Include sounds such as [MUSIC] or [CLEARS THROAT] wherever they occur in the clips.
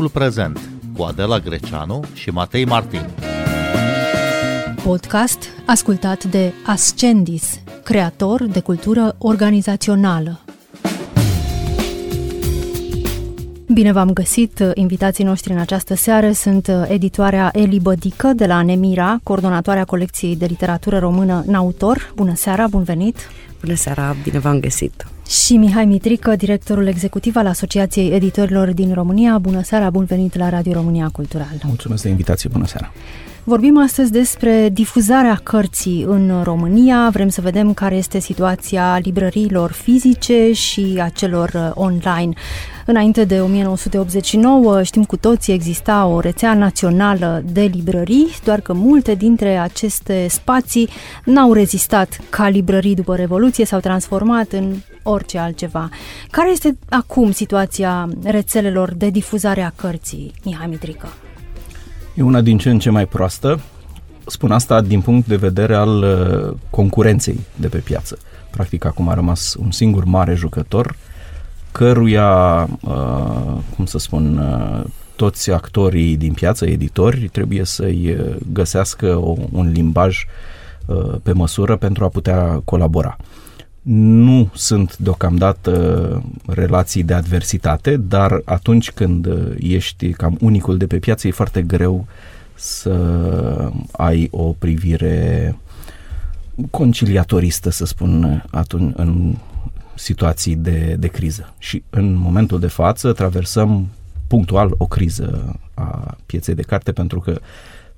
Timpul prezent cu Adela Greceanu și Matei Martin. Podcast ascultat de Ascendis, creator de cultură organizațională. Bine v-am găsit! Invitații noștri în această seară sunt editoarea Eli Bădică de la Nemira, coordonatoarea colecției de literatură română Nautor. Bună seara, bun venit! Bună seara, bine v-am găsit! Și Mihai Mitrică, directorul executiv al Asociației Editorilor din România. Bună seara, bun venit la Radio România Cultural. Mulțumesc de invitație, bună seara. Vorbim astăzi despre difuzarea cărții în România. Vrem să vedem care este situația librăriilor fizice și a celor uh, online. Înainte de 1989, știm cu toții, exista o rețea națională de librării, doar că multe dintre aceste spații n-au rezistat ca librării după Revoluție, s-au transformat în orice altceva. Care este acum situația rețelelor de difuzare a cărții, Mihai Mitrică? E una din ce în ce mai proastă. Spun asta din punct de vedere al uh, concurenței de pe piață. Practic acum a rămas un singur mare jucător căruia, uh, cum să spun, uh, toți actorii din piață, editori, trebuie să-i găsească o, un limbaj pe măsură pentru a putea colabora. Nu sunt deocamdată relații de adversitate, dar atunci când ești cam unicul de pe piață e foarte greu să ai o privire conciliatoristă, să spun, atunci, în situații de, de criză. Și în momentul de față traversăm punctual o criză a pieței de carte pentru că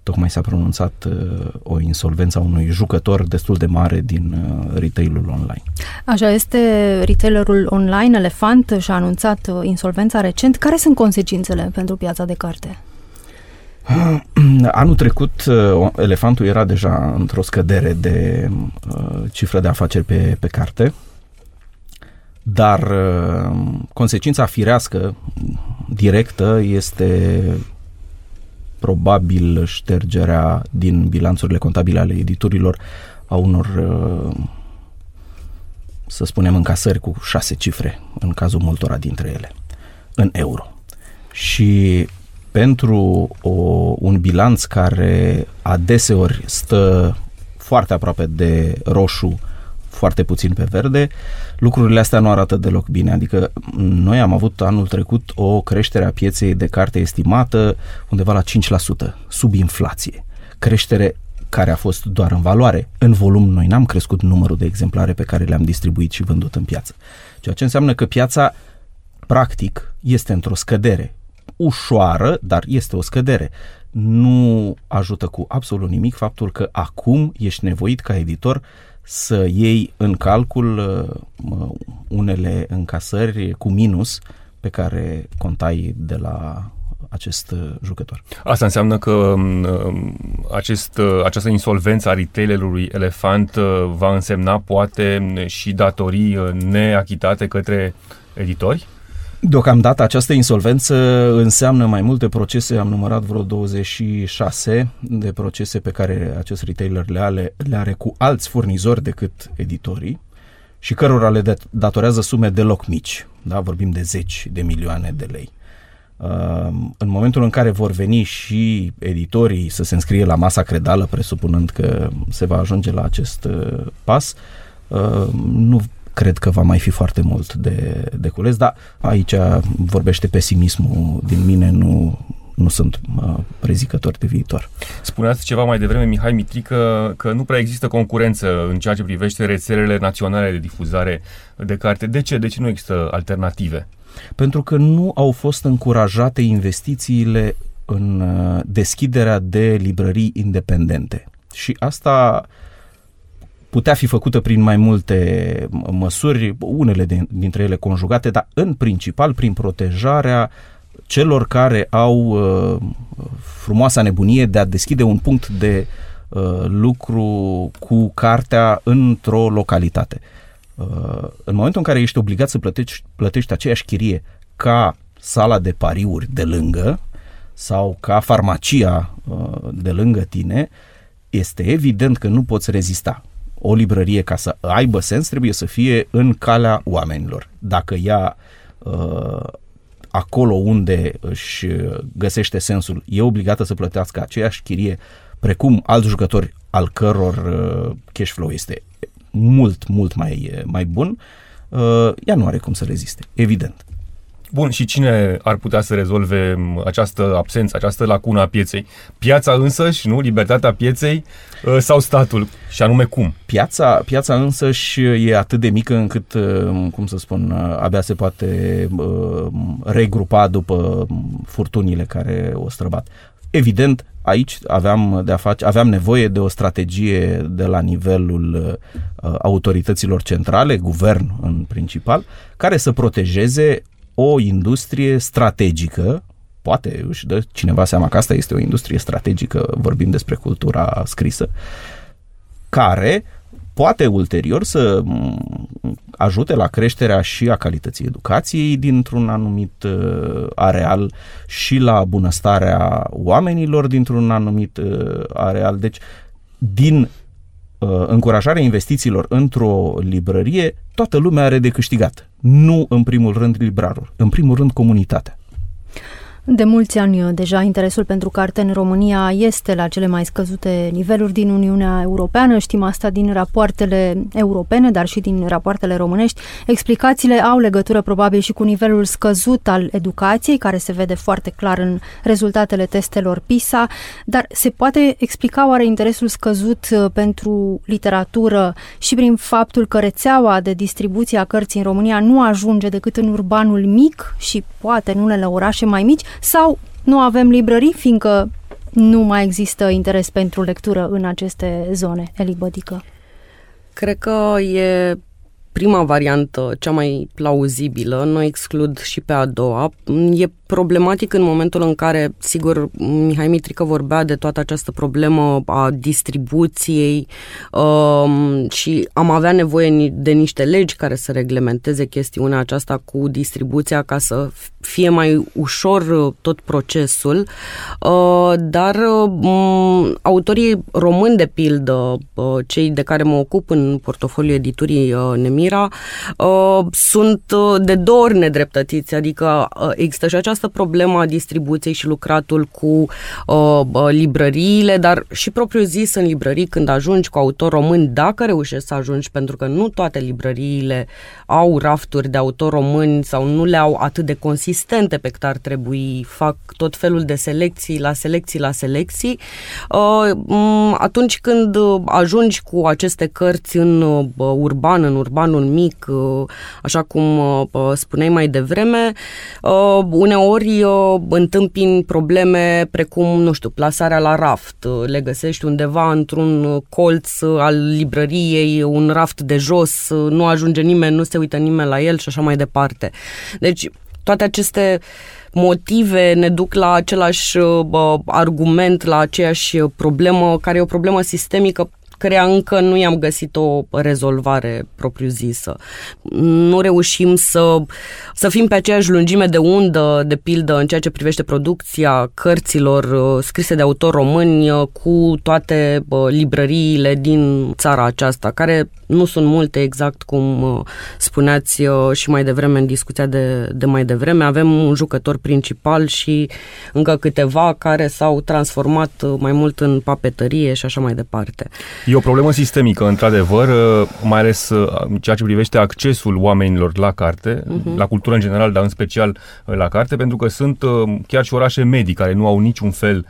Tocmai s-a pronunțat uh, o insolvență a unui jucător destul de mare din uh, retailul online. Așa este, retailerul online Elefant și-a anunțat uh, insolvența recent. Care sunt consecințele pentru piața de carte? [CLEARS THROAT] Anul trecut, uh, elefantul era deja într-o scădere de uh, cifră de afaceri pe, pe carte, dar uh, consecința firească directă este probabil ștergerea din bilanțurile contabile ale editurilor a unor, uh, să spunem, încasări cu șase cifre, în cazul multora dintre ele, în euro. Și pentru o, un bilanț care adeseori stă foarte aproape de roșu foarte puțin pe verde, lucrurile astea nu arată deloc bine. Adică noi am avut anul trecut o creștere a pieței de carte estimată undeva la 5%, sub inflație. Creștere care a fost doar în valoare. În volum noi n-am crescut numărul de exemplare pe care le-am distribuit și vândut în piață. Ceea ce înseamnă că piața practic este într-o scădere ușoară, dar este o scădere. Nu ajută cu absolut nimic faptul că acum ești nevoit ca editor să iei în calcul uh, unele încasări cu minus pe care contai de la acest uh, jucător. Asta înseamnă că um, um, acest, uh, această insolvență a retailerului Elefant va însemna poate și datorii neachitate către editori? Deocamdată această insolvență înseamnă mai multe procese, am numărat vreo 26 de procese pe care acest retailer le are, le are cu alți furnizori decât editorii și cărora le datorează sume deloc mici, da? vorbim de zeci de milioane de lei. În momentul în care vor veni și editorii să se înscrie la masa credală, presupunând că se va ajunge la acest uh, pas, nu cred că va mai fi foarte mult de, de cules, dar aici vorbește pesimismul din mine, nu, nu sunt uh, prezicători de viitor. Spuneați ceva mai devreme, Mihai Mitrică, că nu prea există concurență în ceea ce privește rețelele naționale de difuzare de carte. De ce? De ce nu există alternative? Pentru că nu au fost încurajate investițiile în uh, deschiderea de librării independente. Și asta putea fi făcută prin mai multe măsuri, unele dintre ele conjugate, dar în principal prin protejarea celor care au uh, frumoasa nebunie de a deschide un punct de uh, lucru cu cartea într-o localitate. Uh, în momentul în care ești obligat să plătești, plătești aceeași chirie ca sala de pariuri de lângă sau ca farmacia uh, de lângă tine, este evident că nu poți rezista o librărie, ca să aibă sens, trebuie să fie în calea oamenilor. Dacă ea uh, acolo unde își găsește sensul, e obligată să plătească aceeași chirie precum alți jucători al căror uh, cash flow este mult, mult mai, mai bun, uh, ea nu are cum să reziste, evident. Bun, și cine ar putea să rezolve această absență, această lacună a pieței? Piața însă și nu? Libertatea pieței uh, sau statul? Și anume cum? Piața, piața însă și e atât de mică încât, uh, cum să spun, uh, abia se poate regrupa după furtunile care o străbat. Evident, aici aveam, de a face, aveam nevoie de o strategie de la nivelul uh, autorităților centrale, guvern în principal, care să protejeze o industrie strategică, poate își dă cineva seama că asta este o industrie strategică, vorbim despre cultura scrisă, care poate ulterior să ajute la creșterea și a calității educației dintr-un anumit uh, areal și la bunăstarea oamenilor dintr-un anumit uh, areal. Deci, din uh, încurajarea investițiilor într-o librărie, toată lumea are de câștigat. Nu în primul rând librarul, în primul rând comunitatea. De mulți ani uh, deja interesul pentru carte în România este la cele mai scăzute niveluri din Uniunea Europeană. Știm asta din rapoartele europene, dar și din rapoartele românești. Explicațiile au legătură probabil și cu nivelul scăzut al educației, care se vede foarte clar în rezultatele testelor PISA, dar se poate explica oare interesul scăzut uh, pentru literatură și prin faptul că rețeaua de distribuție a cărții în România nu ajunge decât în urbanul mic și poate în unele orașe mai mici, sau nu avem librării, fiindcă nu mai există interes pentru lectură în aceste zone, Eli Bădică? Cred că e prima variantă, cea mai plauzibilă, nu exclud și pe a doua. E problematic în momentul în care, sigur, Mihai Mitrică vorbea de toată această problemă a distribuției um, și am avea nevoie de niște legi care să reglementeze chestiunea aceasta cu distribuția ca să fie mai ușor uh, tot procesul, uh, dar uh, autorii români, de pildă, uh, cei de care mă ocup în portofoliul editurii uh, Nemira, uh, sunt uh, de două ori nedreptățiți, adică uh, există și această această problemă a distribuției și lucratul cu uh, uh, librăriile, dar și propriu zis în librării când ajungi cu autor român, dacă reușești să ajungi, pentru că nu toate librăriile au rafturi de autor român sau nu le au atât de consistente pe cât ar trebui, fac tot felul de selecții la selecții la selecții, uh, atunci când ajungi cu aceste cărți în uh, urban, în urbanul mic, uh, așa cum uh, spuneai mai devreme, uh, uneori ori întâmpini probleme precum, nu știu, plasarea la raft. Le găsești undeva într-un colț al librăriei, un raft de jos, nu ajunge nimeni, nu se uită nimeni la el și așa mai departe. Deci, toate aceste motive ne duc la același uh, argument, la aceeași problemă, care e o problemă sistemică căreia încă nu i-am găsit o rezolvare propriu-zisă. Nu reușim să, să fim pe aceeași lungime de undă, de pildă, în ceea ce privește producția cărților uh, scrise de autori români uh, cu toate uh, librăriile din țara aceasta, care nu sunt multe, exact cum spuneați și mai devreme în discuția de, de mai devreme. Avem un jucător principal și încă câteva care s-au transformat mai mult în papetărie și așa mai departe. E o problemă sistemică, într-adevăr, uh, mai ales uh, în ceea ce privește accesul oamenilor la carte, uh-huh. la cultură în general, dar în special uh, la carte, pentru că sunt chiar și orașe medii care nu au niciun fel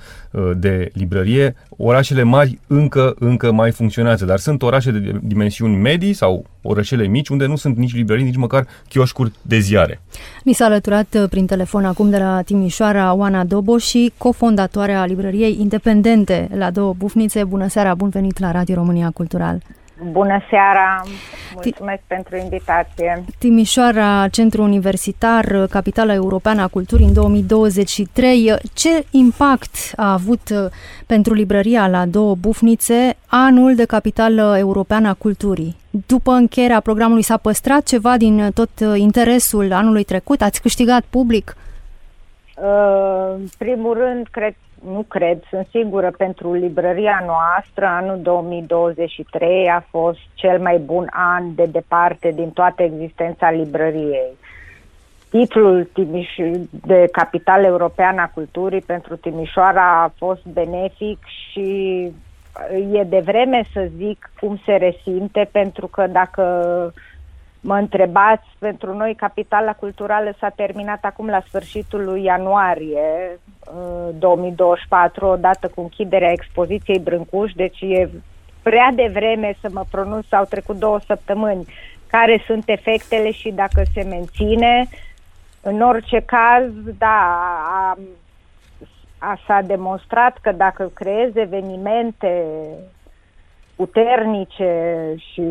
de librărie. Orașele mari încă, încă mai funcționează, dar sunt orașe de dimensiuni medii sau orășele mici unde nu sunt nici librării, nici măcar chioșcuri de ziare. Mi s-a alăturat prin telefon acum de la Timișoara Oana Dobo și cofondatoarea librăriei independente la două bufnițe. Bună seara, bun venit la Radio România Cultural. Bună seara! Mulțumesc T- pentru invitație! Timișoara, Centru Universitar, Capitala Europeană a Culturii în 2023. Ce impact a avut pentru librăria la două bufnițe anul de Capitală Europeană a Culturii? După încheierea programului s-a păstrat ceva din tot interesul anului trecut? Ați câștigat public? Uh, în primul rând, cred nu cred, sunt sigură, pentru librăria noastră, anul 2023 a fost cel mai bun an de departe din toată existența librăriei. titlul Timiș- de capitală europeană a culturii pentru Timișoara a fost benefic și e de vreme să zic cum se resimte, pentru că dacă mă întrebați, pentru noi capitala culturală s-a terminat acum la sfârșitul lui ianuarie 2024, odată cu închiderea expoziției Brâncuș, deci e prea devreme să mă pronunț, au trecut două săptămâni, care sunt efectele și dacă se menține. În orice caz, da, a, a, s-a demonstrat că dacă creezi evenimente puternice și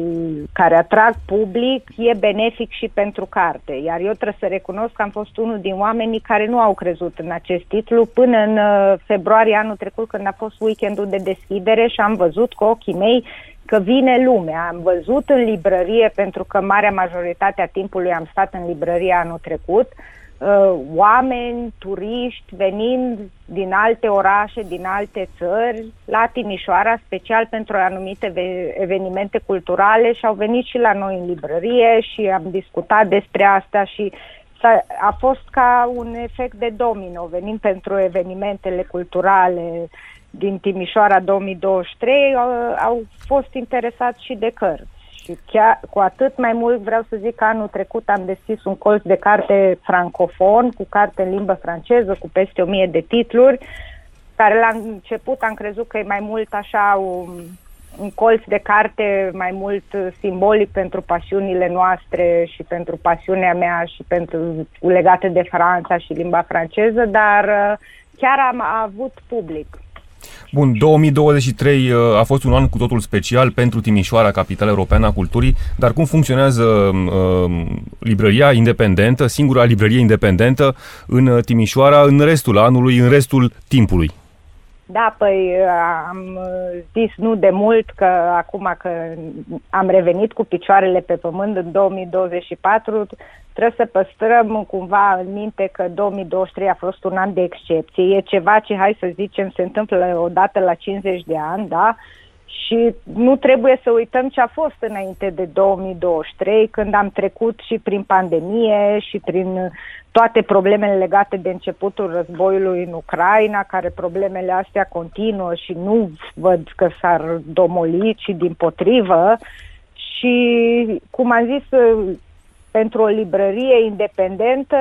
care atrag public, e benefic și pentru carte. Iar eu trebuie să recunosc că am fost unul din oamenii care nu au crezut în acest titlu până în uh, februarie anul trecut când a fost weekendul de deschidere și am văzut cu ochii mei că vine lumea. Am văzut în librărie, pentru că marea majoritate a timpului am stat în librărie anul trecut, uh, uh, oameni, turiști venind din alte orașe, din alte țări, la Timișoara, special pentru anumite evenimente culturale și au venit și la noi în librărie și am discutat despre asta și a a fost ca un efect de domino. Venim pentru evenimentele culturale din Timișoara 2023, au, au fost interesați și de cărți. Și chiar cu atât mai mult vreau să zic că anul trecut am deschis un colț de carte francofon, cu carte în limbă franceză, cu peste o mie de titluri, care la început am crezut că e mai mult așa un, un colț de carte mai mult simbolic pentru pasiunile noastre și pentru pasiunea mea și pentru legate de Franța și limba franceză, dar uh, chiar am avut public. Bun, 2023 uh, a fost un an cu totul special pentru Timișoara, capitala europeană a culturii, dar cum funcționează uh, librăria independentă, singura librărie independentă în uh, Timișoara, în restul anului, în restul timpului? Da, păi am zis nu de mult că acum că am revenit cu picioarele pe pământ în 2024, trebuie să păstrăm cumva în minte că 2023 a fost un an de excepție. E ceva ce, hai să zicem, se întâmplă odată la 50 de ani, da? Și nu trebuie să uităm ce a fost înainte de 2023, când am trecut și prin pandemie și prin toate problemele legate de începutul războiului în Ucraina, care problemele astea continuă și nu văd că s-ar domoli, ci din potrivă. Și, cum am zis, pentru o librărie independentă,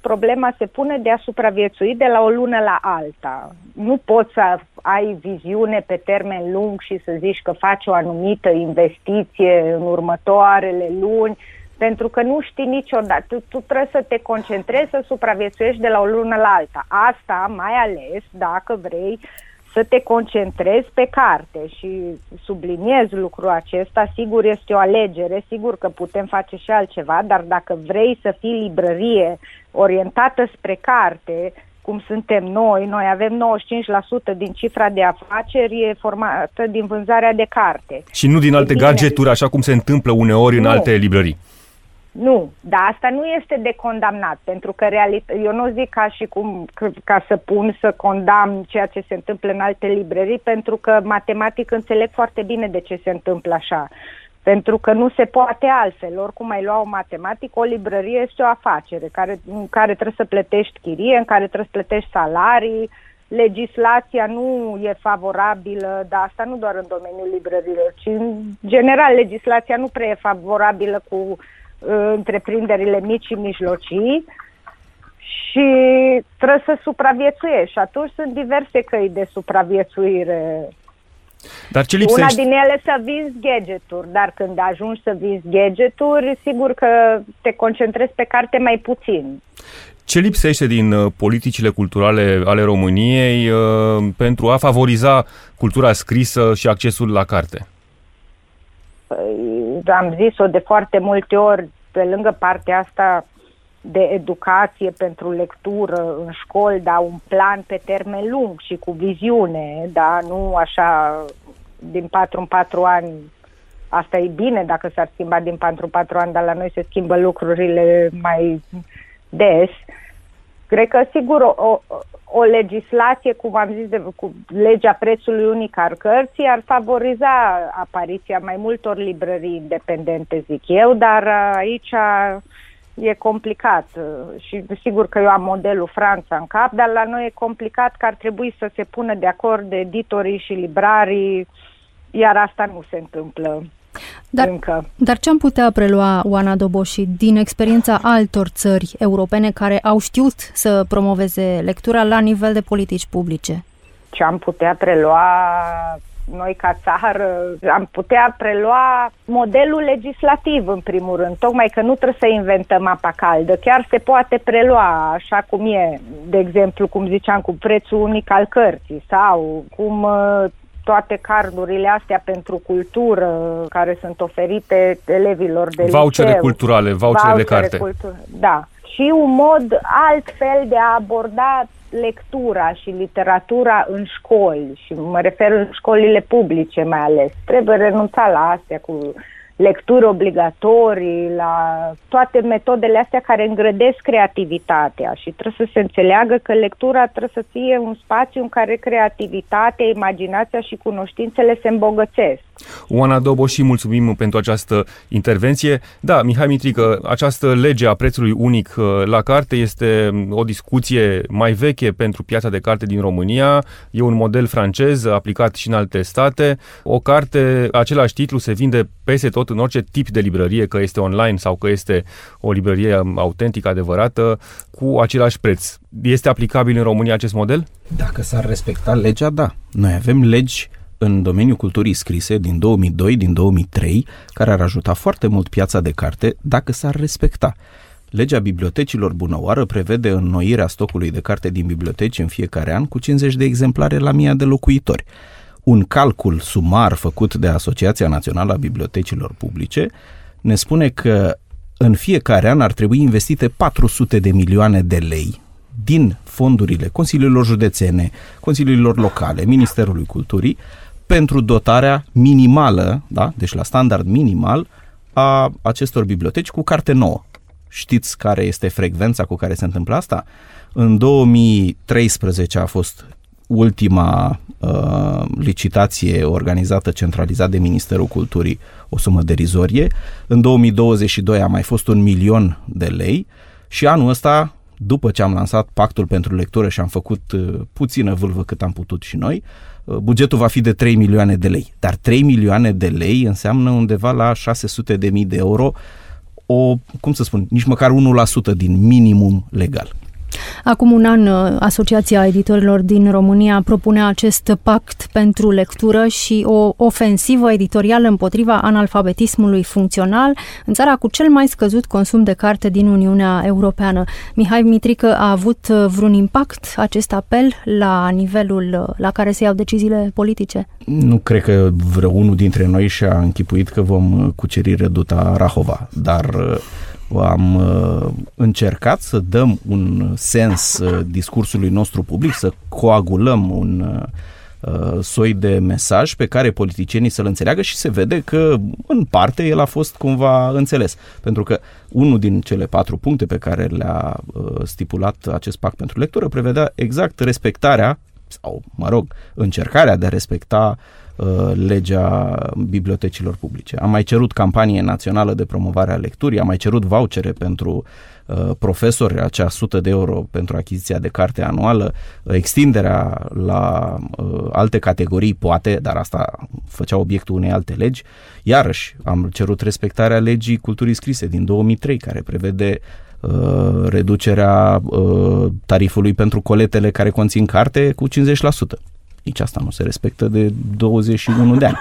problema se pune de a supraviețui de la o lună la alta. Nu poți să ai viziune pe termen lung și să zici că faci o anumită investiție în următoarele luni, pentru că nu știi niciodată. Tu, tu trebuie să te concentrezi să supraviețuiești de la o lună la alta. Asta mai ales dacă vrei să te concentrezi pe carte și subliniez lucrul acesta, sigur este o alegere, sigur că putem face și altceva, dar dacă vrei să fii librărie orientată spre carte, cum suntem noi, noi avem 95% din cifra de afaceri e formată din vânzarea de carte. Și nu din alte gadgeturi, așa cum se întâmplă uneori nu. în alte librării. Nu, dar asta nu este de condamnat, pentru că realit- eu nu zic ca și cum ca să pun să condamn ceea ce se întâmplă în alte librării, pentru că matematic înțeleg foarte bine de ce se întâmplă așa. Pentru că nu se poate altfel. Oricum ai lua o matematică, o librărie este o afacere care, în care trebuie să plătești chirie, în care trebuie să plătești salarii, legislația nu e favorabilă, dar asta nu doar în domeniul librărilor, ci în general legislația nu prea e favorabilă cu uh, întreprinderile mici și mijlocii și trebuie să supraviețuiești. Și atunci sunt diverse căi de supraviețuire. Dar ce lipsește? Una din ele să vinzi gadgeturi, dar când ajungi să vinzi gadgeturi, sigur că te concentrezi pe carte mai puțin. Ce lipsește din uh, politicile culturale ale României uh, pentru a favoriza cultura scrisă și accesul la carte? Păi, am zis-o de foarte multe ori, pe lângă partea asta de educație pentru lectură în școli, dar un plan pe termen lung și cu viziune, da, nu așa din 4 în 4 ani. Asta e bine dacă s-ar schimba din 4 în 4 ani, dar la noi se schimbă lucrurile mai des. Cred că, sigur, o, o legislație, cum am zis, de, cu legea prețului unic al cărții, ar favoriza apariția mai multor librării independente, zic eu, dar aici e complicat uh, și sigur că eu am modelul Franța în cap, dar la noi e complicat că ar trebui să se pună de acord editorii și librarii, iar asta nu se întâmplă dar, încă. Dar ce am putea prelua, Oana Doboși, din experiența altor țări europene care au știut să promoveze lectura la nivel de politici publice? Ce am putea prelua noi ca țară am putea prelua modelul legislativ în primul rând, tocmai că nu trebuie să inventăm apa caldă, chiar se poate prelua așa cum e, de exemplu, cum ziceam, cu prețul unic al cărții sau cum uh, toate cardurile astea pentru cultură care sunt oferite elevilor de Vouchere liceu. culturale, vouchere, de carte. Cultur- da. Și un mod altfel de a aborda lectura și literatura în școli și mă refer în școlile publice mai ales. Trebuie renunța la astea cu lecturi obligatorii, la toate metodele astea care îngrădesc creativitatea și trebuie să se înțeleagă că lectura trebuie să fie un spațiu în care creativitatea, imaginația și cunoștințele se îmbogățesc. Oana Dobo și mulțumim pentru această intervenție. Da, Mihai Mitrică, această lege a prețului unic uh, la carte este um, o discuție mai veche pentru piața de carte din România. E un model francez aplicat și în alte state. O carte, același titlu, se vinde peste tot în orice tip de librărie, că este online sau că este o librărie autentică, adevărată, cu același preț. Este aplicabil în România acest model? Dacă s-ar respecta legea, da. Noi avem legi în domeniul culturii scrise din 2002, din 2003, care ar ajuta foarte mult piața de carte dacă s-ar respecta. Legea bibliotecilor bunăoară prevede înnoirea stocului de carte din biblioteci în fiecare an cu 50 de exemplare la mii de locuitori. Un calcul sumar făcut de Asociația Națională a Bibliotecilor Publice ne spune că în fiecare an ar trebui investite 400 de milioane de lei din fondurile Consiliilor Județene, Consiliilor Locale, Ministerului Culturii, pentru dotarea minimală, da? deci la standard minimal, a acestor biblioteci cu carte nouă. Știți care este frecvența cu care se întâmplă asta? În 2013 a fost ultima uh, licitație organizată centralizat de Ministerul Culturii, o sumă derizorie. În 2022 a mai fost un milion de lei și anul ăsta, după ce am lansat pactul pentru lectură și am făcut uh, puțină vâlvă cât am putut și noi, uh, bugetul va fi de 3 milioane de lei. Dar 3 milioane de lei înseamnă undeva la 600 de mii de euro, o, cum să spun, nici măcar 1% din minimum legal. Acum un an, uh, Asociația Editorilor din România propunea acest pact pentru lectură și o ofensivă editorială împotriva analfabetismului funcțional în țara cu cel mai scăzut consum de carte din Uniunea Europeană. Mihai Mitrică a avut uh, vreun impact acest apel la nivelul uh, la care se iau deciziile politice? Nu cred că vreunul dintre noi și-a închipuit că vom cuceri reduta Rahova, dar am uh, încercat să dăm un sens uh, discursului nostru public, să coagulăm un uh, soi de mesaj pe care politicienii să-l înțeleagă și se vede că în parte el a fost cumva înțeles. Pentru că unul din cele patru puncte pe care le-a stipulat acest pact pentru lectură prevedea exact respectarea sau, mă rog, încercarea de a respecta Uh, legea bibliotecilor publice. Am mai cerut campanie națională de promovare a lecturii, am mai cerut vouchere pentru uh, profesori, acea 100 de euro pentru achiziția de carte anuală, extinderea la uh, alte categorii poate, dar asta făcea obiectul unei alte legi. Iarăși am cerut respectarea legii culturii scrise din 2003, care prevede uh, reducerea uh, tarifului pentru coletele care conțin carte cu 50%. Nici asta nu se respectă de 21 de ani.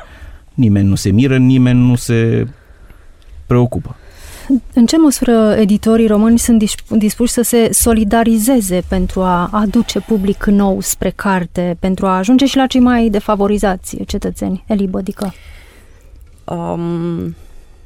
Nimeni nu se miră, nimeni nu se preocupă. În ce măsură editorii români sunt dispuși să se solidarizeze pentru a aduce public nou spre carte, pentru a ajunge și la cei mai defavorizați cetățeni? Eli Bădică. Um,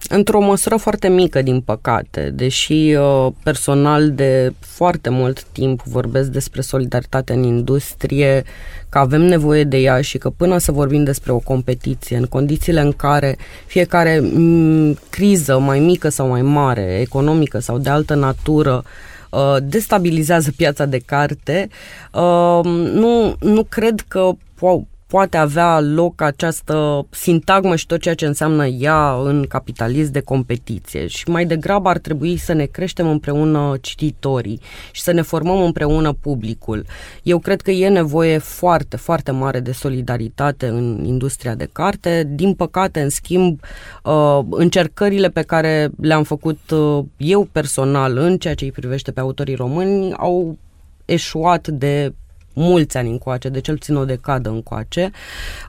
într-o măsură foarte mică, din păcate, deși uh, personal de foarte mult timp vorbesc despre solidaritate în industrie, că avem nevoie de ea și că până să vorbim despre o competiție, în condițiile în care fiecare m- mm, criză mai mică sau mai mare, economică sau de altă natură, uh, destabilizează piața de carte, uh, nu, nu cred că po- poate avea loc această sintagmă și tot ceea ce înseamnă ea în capitalism de competiție și mai degrabă ar trebui să ne creștem împreună cititorii și să ne formăm împreună publicul. Eu cred că e nevoie foarte, foarte mare de solidaritate în industria de carte. Din păcate, în schimb, uh, încercările pe care le-am făcut uh, eu personal în ceea ce îi privește pe autorii români au eșuat de mulți ani încoace, de cel puțin o decadă încoace,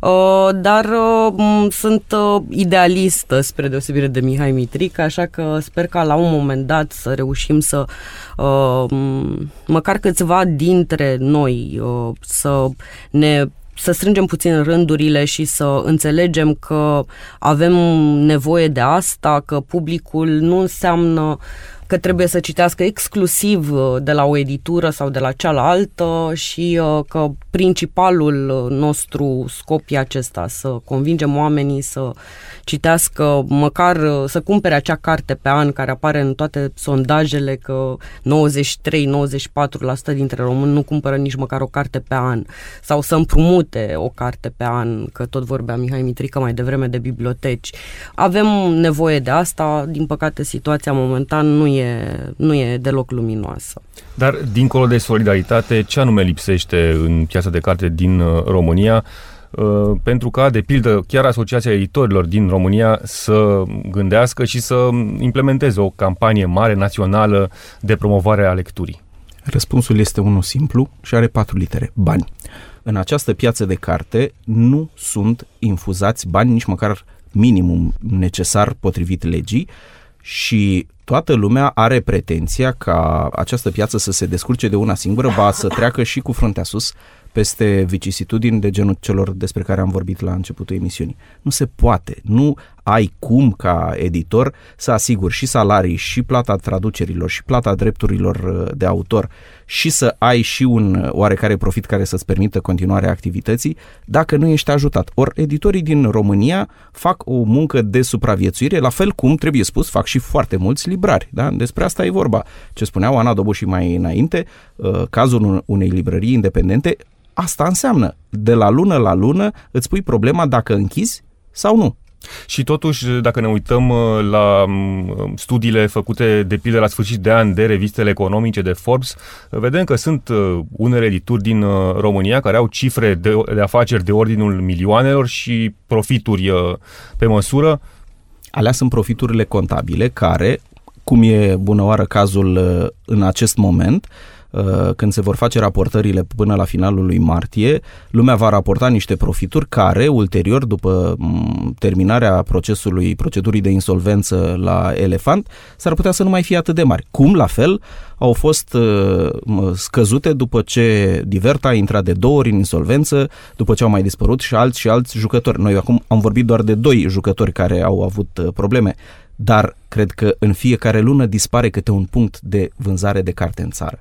uh, dar uh, sunt uh, idealistă spre deosebire de Mihai Mitric, așa că sper ca la un moment dat să reușim să măcar câțiva dintre noi să ne să strângem puțin rândurile și să înțelegem că avem nevoie de asta, că publicul nu înseamnă uh, că trebuie să citească exclusiv uh, de la o editură sau de la cealaltă și uh, că principalul uh, nostru scop e acesta, să convingem oamenii să citească măcar, să cumpere acea carte pe an care apare în toate sondajele că 93-94% dintre români nu cumpără nici măcar o carte pe an sau să împrumute o carte pe an, că tot vorbea Mihai Mitrică mai devreme de biblioteci. Avem nevoie de asta, din păcate situația momentan nu e, nu e deloc luminoasă. Dar, dincolo de solidaritate, ce anume lipsește în piața de carte din uh, România? Uh, pentru ca, de pildă, chiar Asociația Editorilor din România să gândească și să implementeze o campanie mare națională de promovare a lecturii? Răspunsul este unul simplu și are patru litere. Bani. În această piață de carte nu sunt infuzați bani, nici măcar minimum necesar potrivit legii și toată lumea are pretenția ca această piață să se descurce de una singură, ba să treacă și cu fruntea sus peste vicisitudini de genul celor despre care am vorbit la începutul emisiunii. Nu se poate. Nu ai cum ca editor să asiguri și salarii, și plata traducerilor, și plata drepturilor uh, de autor și să ai și un oarecare profit care să-ți permită continuarea activității dacă nu ești ajutat. Ori editorii din România fac o muncă de supraviețuire, la fel cum, trebuie spus, fac și foarte mulți librari. Da? Despre asta e vorba. Ce spuneau Ana Dobu și mai înainte, uh, cazul unei librării independente Asta înseamnă, de la lună la lună îți pui problema dacă închizi sau nu. Și totuși, dacă ne uităm uh, la mm, studiile făcute de pildă la sfârșit de an de revistele economice de Forbes, vedem că sunt uh, unele edituri din uh, România care au cifre de, de afaceri de ordinul milioanelor și profituri pe măsură. Alea sunt profiturile contabile care, cum e bună oară cazul în acest moment, uh, Uh, când se vor face raportările până la finalul lui martie, lumea va raporta niște profituri care, ulterior, după mm, terminarea procesului, procedurii de insolvență la Elefant, s-ar putea să nu mai fie atât de mari. Cum, la fel, au fost uh, scăzute după ce Diverta a intrat de două ori în insolvență, după ce au mai dispărut și alți și alți jucători. Noi acum am vorbit doar de doi jucători care au avut uh, probleme, dar cred că în fiecare lună dispare câte un punct de vânzare de carte în țară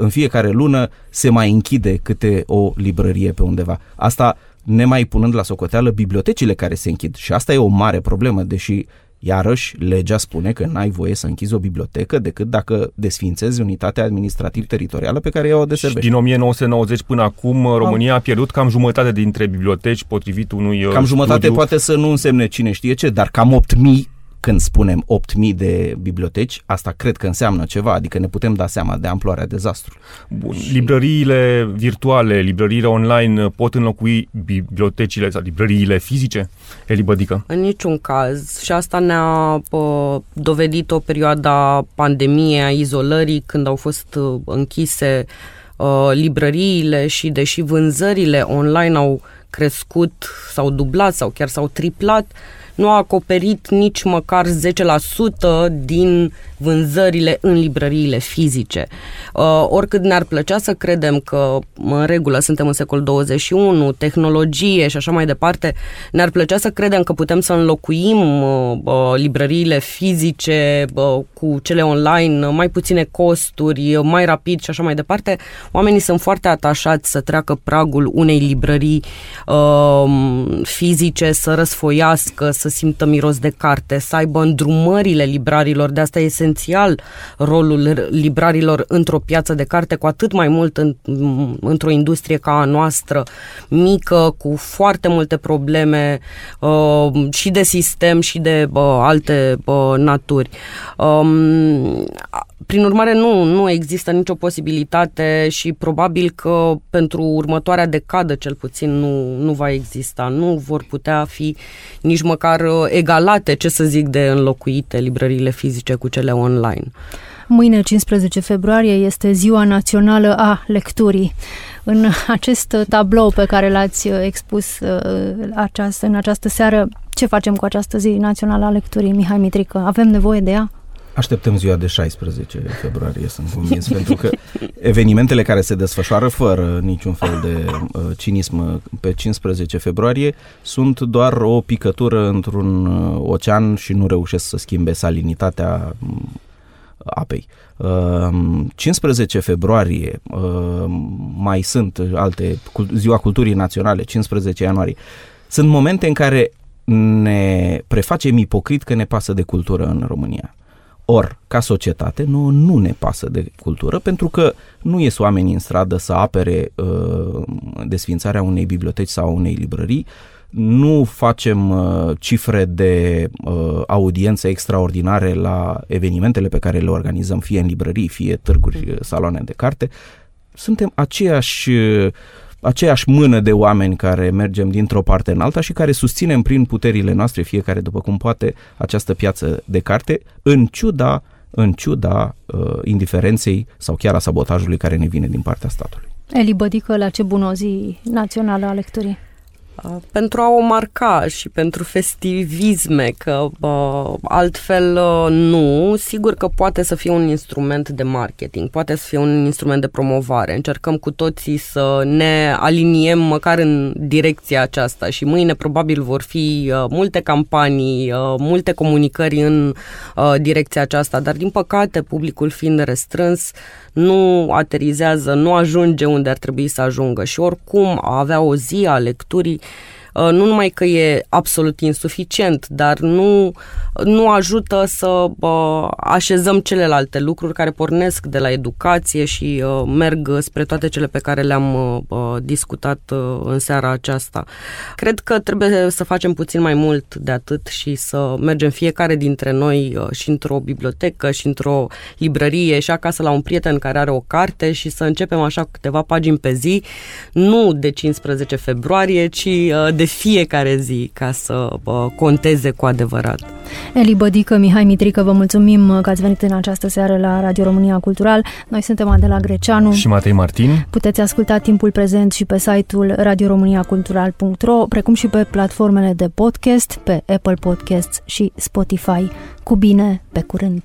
în fiecare lună se mai închide câte o librărie pe undeva. Asta nemai punând la socoteală bibliotecile care se închid. Și asta e o mare problemă, deși Iarăși, legea spune că n-ai voie să închizi o bibliotecă decât dacă desfințezi unitatea administrativ-teritorială pe care ea o deservește. din 1990 până acum, România a pierdut cam jumătate dintre biblioteci, potrivit unui Cam jumătate studiu. poate să nu însemne cine știe ce, dar cam 8.000 când spunem 8.000 de biblioteci, asta cred că înseamnă ceva, adică ne putem da seama de amploarea dezastrului. Bun. Librăriile virtuale, librăriile online pot înlocui bibliotecile sau librăriile fizice? Eli Bădică? În niciun caz. Și asta ne-a dovedit o perioada pandemiei, a izolării, când au fost uh, închise uh, librăriile și deși vânzările online au crescut, s-au dublat sau chiar s-au triplat, uh, nu a acoperit nici măcar 10% din vânzările în librăriile fizice. Uh, oricât ne-ar plăcea să credem că în regulă suntem în secolul 21, tehnologie și așa mai departe, ne-ar plăcea să credem că putem să înlocuim uh, uh, librăriile fizice uh, cu cele online, mai puține costuri, mai rapid și așa mai departe. Oamenii sunt foarte atașați să treacă pragul unei librării uh, fizice, să răsfoiască, să simtă miros de carte, să aibă îndrumările librarilor. De asta e esențial rolul librarilor într-o piață de carte, cu atât mai mult în, într-o industrie ca a noastră, mică, cu foarte multe probleme uh, și de sistem și de uh, alte uh, naturi. Um, prin urmare, nu, nu există nicio posibilitate și probabil că pentru următoarea decadă, cel puțin, nu, nu va exista. Nu vor putea fi nici măcar uh, egalate, ce să zic, de înlocuite librăriile fizice cu cele online. Mâine, 15 februarie, este Ziua Națională a Lecturii. În acest tablou pe care l-ați uh, expus uh, această, în această seară, ce facem cu această zi națională a lecturii, Mihai Mitrică? Avem nevoie de ea? Așteptăm ziua de 16 februarie, sunt convins, [LAUGHS] pentru că evenimentele care se desfășoară fără niciun fel de uh, cinism pe 15 februarie sunt doar o picătură într-un uh, ocean și nu reușesc să schimbe salinitatea uh, apei. Uh, 15 februarie uh, mai sunt alte, Ziua Culturii Naționale, 15 ianuarie. Sunt momente în care ne prefacem ipocrit că ne pasă de cultură în România. Or, ca societate, nu, nu ne pasă de cultură pentru că nu ies oamenii în stradă să apere uh, desfințarea unei biblioteci sau unei librării, nu facem uh, cifre de uh, audiențe extraordinare la evenimentele pe care le organizăm, fie în librării, fie târguri, saloane de carte. Suntem aceiași uh, aceeași mână de oameni care mergem dintr-o parte în alta și care susținem prin puterile noastre, fiecare după cum poate, această piață de carte, în ciuda, în ciuda uh, indiferenței sau chiar a sabotajului care ne vine din partea statului. Eli Bădică, la ce bună zi națională a lecturii? Uh, pentru a o marca și pentru festivisme, că uh, altfel uh, nu, sigur că poate să fie un instrument de marketing, poate să fie un instrument de promovare. Încercăm cu toții să ne aliniem măcar în direcția aceasta și mâine probabil vor fi uh, multe campanii, uh, multe comunicări în uh, direcția aceasta, dar din păcate publicul fiind restrâns, nu aterizează, nu ajunge unde ar trebui să ajungă. Și oricum a avea o zi a lecturii Uh, nu numai că e absolut insuficient, dar nu, nu ajută să uh, așezăm celelalte lucruri care pornesc de la educație și uh, merg spre toate cele pe care le-am discutat în seara aceasta. Cred că trebuie să facem puțin mai mult de atât și să mergem fiecare dintre noi și într-o bibliotecă și într-o librărie și acasă la un prieten care are o carte și să începem așa câteva pagini pe zi, nu de 15 februarie, ci de fiecare zi ca să conteze cu adevărat. Eli Bădică, Mihai Mitrică, vă mulțumim uh, că ați venit în această seară la Radio România Cultural. Noi suntem Adela Greceanu și Matei Martin. Puteți asculta timpul prezent și pe site-ul radioromaniacultural.ro, precum și pe platformele de podcast, pe Apple Podcasts și Spotify. Cu bine, pe curând!